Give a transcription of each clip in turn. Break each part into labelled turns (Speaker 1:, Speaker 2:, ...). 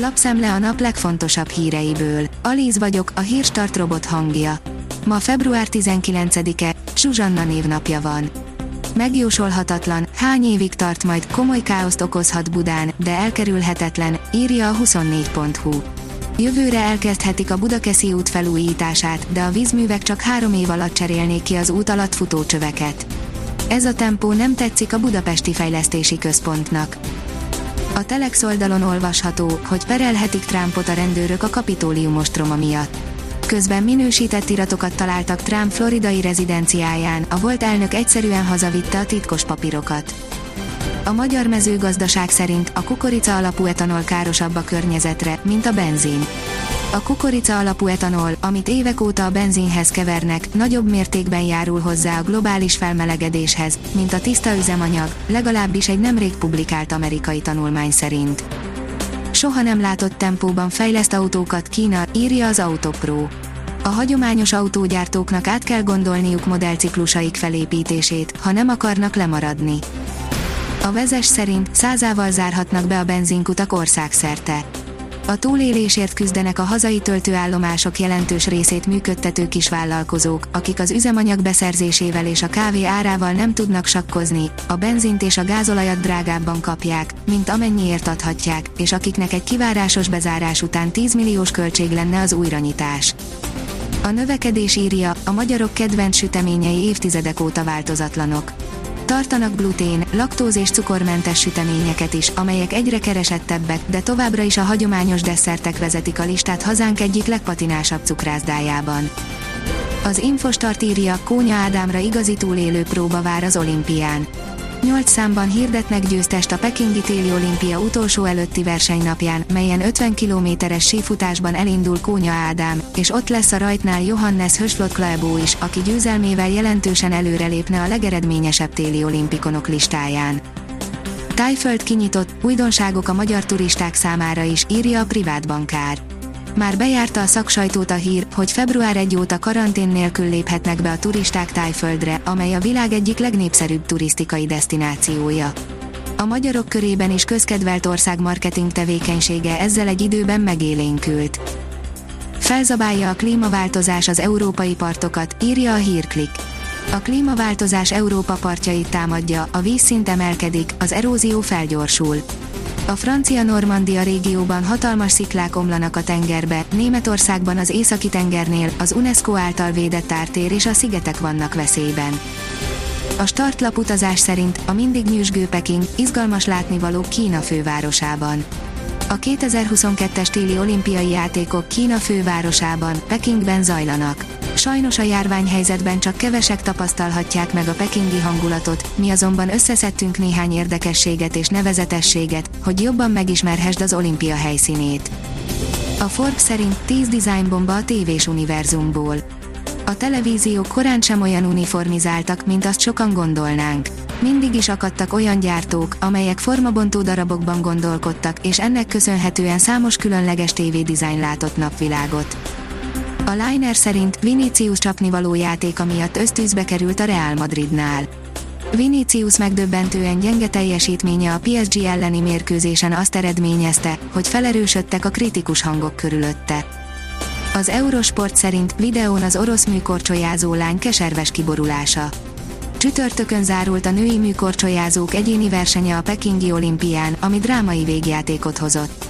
Speaker 1: Lapszemle a nap legfontosabb híreiből. Alíz vagyok, a hírstart robot hangja. Ma február 19-e, Zsuzsanna névnapja van. Megjósolhatatlan, hány évig tart majd, komoly káoszt okozhat Budán, de elkerülhetetlen, írja a 24.hu. Jövőre elkezdhetik a Budakeszi út felújítását, de a vízművek csak három év alatt cserélnék ki az út alatt futó csöveket. Ez a tempó nem tetszik a Budapesti Fejlesztési Központnak. A Telex oldalon olvasható, hogy perelhetik Trumpot a rendőrök a kapitólium ostroma miatt. Közben minősített iratokat találtak Trump floridai rezidenciáján, a volt elnök egyszerűen hazavitte a titkos papírokat. A magyar mezőgazdaság szerint a kukorica alapú etanol károsabb a környezetre, mint a benzin. A kukorica alapú etanol, amit évek óta a benzinhez kevernek, nagyobb mértékben járul hozzá a globális felmelegedéshez, mint a tiszta üzemanyag, legalábbis egy nemrég publikált amerikai tanulmány szerint. Soha nem látott tempóban fejleszt autókat Kína, írja az Autopro. A hagyományos autógyártóknak át kell gondolniuk modellciklusaik felépítését, ha nem akarnak lemaradni. A vezes szerint százával zárhatnak be a benzinkutak országszerte. A túlélésért küzdenek a hazai töltőállomások jelentős részét működtető kisvállalkozók, akik az üzemanyag beszerzésével és a kávé árával nem tudnak sakkozni, a benzint és a gázolajat drágábban kapják, mint amennyiért adhatják, és akiknek egy kivárásos bezárás után 10 milliós költség lenne az újranyitás. A növekedés írja, a magyarok kedvenc süteményei évtizedek óta változatlanok Tartanak glutén, laktóz és cukormentes süteményeket is, amelyek egyre keresettebbek, de továbbra is a hagyományos desszertek vezetik a listát hazánk egyik legpatinásabb cukrászdájában. Az Infostart írja, Kónya Ádámra igazi túlélő próba vár az olimpián. Nyolc számban hirdetnek győztest a Pekingi téli olimpia utolsó előtti versenynapján, melyen 50 kilométeres sífutásban elindul Kónya Ádám, és ott lesz a rajtnál Johannes Höslott is, aki győzelmével jelentősen előrelépne a legeredményesebb téli olimpikonok listáján. Tájföld kinyitott, újdonságok a magyar turisták számára is, írja a privát bankár. Már bejárta a szaksajtót a hír, hogy február 1 óta karantén nélkül léphetnek be a turisták Tájföldre, amely a világ egyik legnépszerűbb turisztikai destinációja. A magyarok körében is közkedvelt ország marketing tevékenysége ezzel egy időben megélénkült. Felzabálja a klímaváltozás az európai partokat, írja a hírklik. A klímaváltozás Európa partjait támadja, a vízszint emelkedik, az erózió felgyorsul. A francia Normandia régióban hatalmas sziklák omlanak a tengerbe, Németországban az északi tengernél az UNESCO által védett ártér és a szigetek vannak veszélyben. A startlap utazás szerint a mindig nyűsgő Peking izgalmas látnivaló Kína fővárosában. A 2022-es téli olimpiai játékok Kína fővárosában, Pekingben zajlanak. Sajnos a járványhelyzetben csak kevesek tapasztalhatják meg a pekingi hangulatot, mi azonban összeszedtünk néhány érdekességet és nevezetességet, hogy jobban megismerhessd az olimpia helyszínét. A Forbes szerint 10 dizájnbomba a tévés univerzumból. A televíziók korán sem olyan uniformizáltak, mint azt sokan gondolnánk. Mindig is akadtak olyan gyártók, amelyek formabontó darabokban gondolkodtak, és ennek köszönhetően számos különleges tévédizájn látott napvilágot. A Liner szerint Vinicius csapnivaló játéka miatt ösztűzbe került a Real Madridnál. Vinicius megdöbbentően gyenge teljesítménye a PSG elleni mérkőzésen azt eredményezte, hogy felerősödtek a kritikus hangok körülötte. Az Eurosport szerint videón az orosz műkorcsolyázó lány keserves kiborulása. Csütörtökön zárult a női műkorcsolyázók egyéni versenye a Pekingi olimpián, ami drámai végjátékot hozott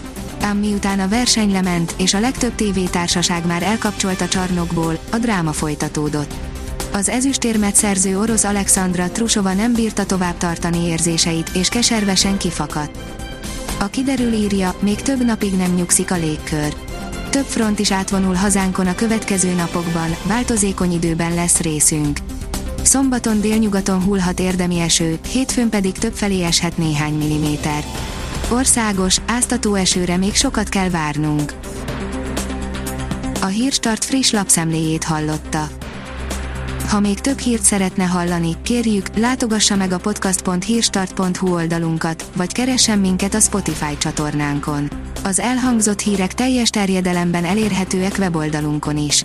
Speaker 1: ám miután a verseny lement, és a legtöbb tévétársaság már elkapcsolt a csarnokból, a dráma folytatódott. Az ezüstérmet szerző orosz Alexandra Trusova nem bírta tovább tartani érzéseit, és keservesen kifakadt. A kiderül írja, még több napig nem nyugszik a légkör. Több front is átvonul hazánkon a következő napokban, változékony időben lesz részünk. Szombaton délnyugaton hullhat érdemi eső, hétfőn pedig többfelé eshet néhány milliméter. Országos, áztató esőre még sokat kell várnunk. A Hírstart friss lapszemléjét hallotta. Ha még több hírt szeretne hallani, kérjük, látogassa meg a podcast.hírstart.hu oldalunkat, vagy keressen minket a Spotify csatornánkon. Az elhangzott hírek teljes terjedelemben elérhetőek weboldalunkon is.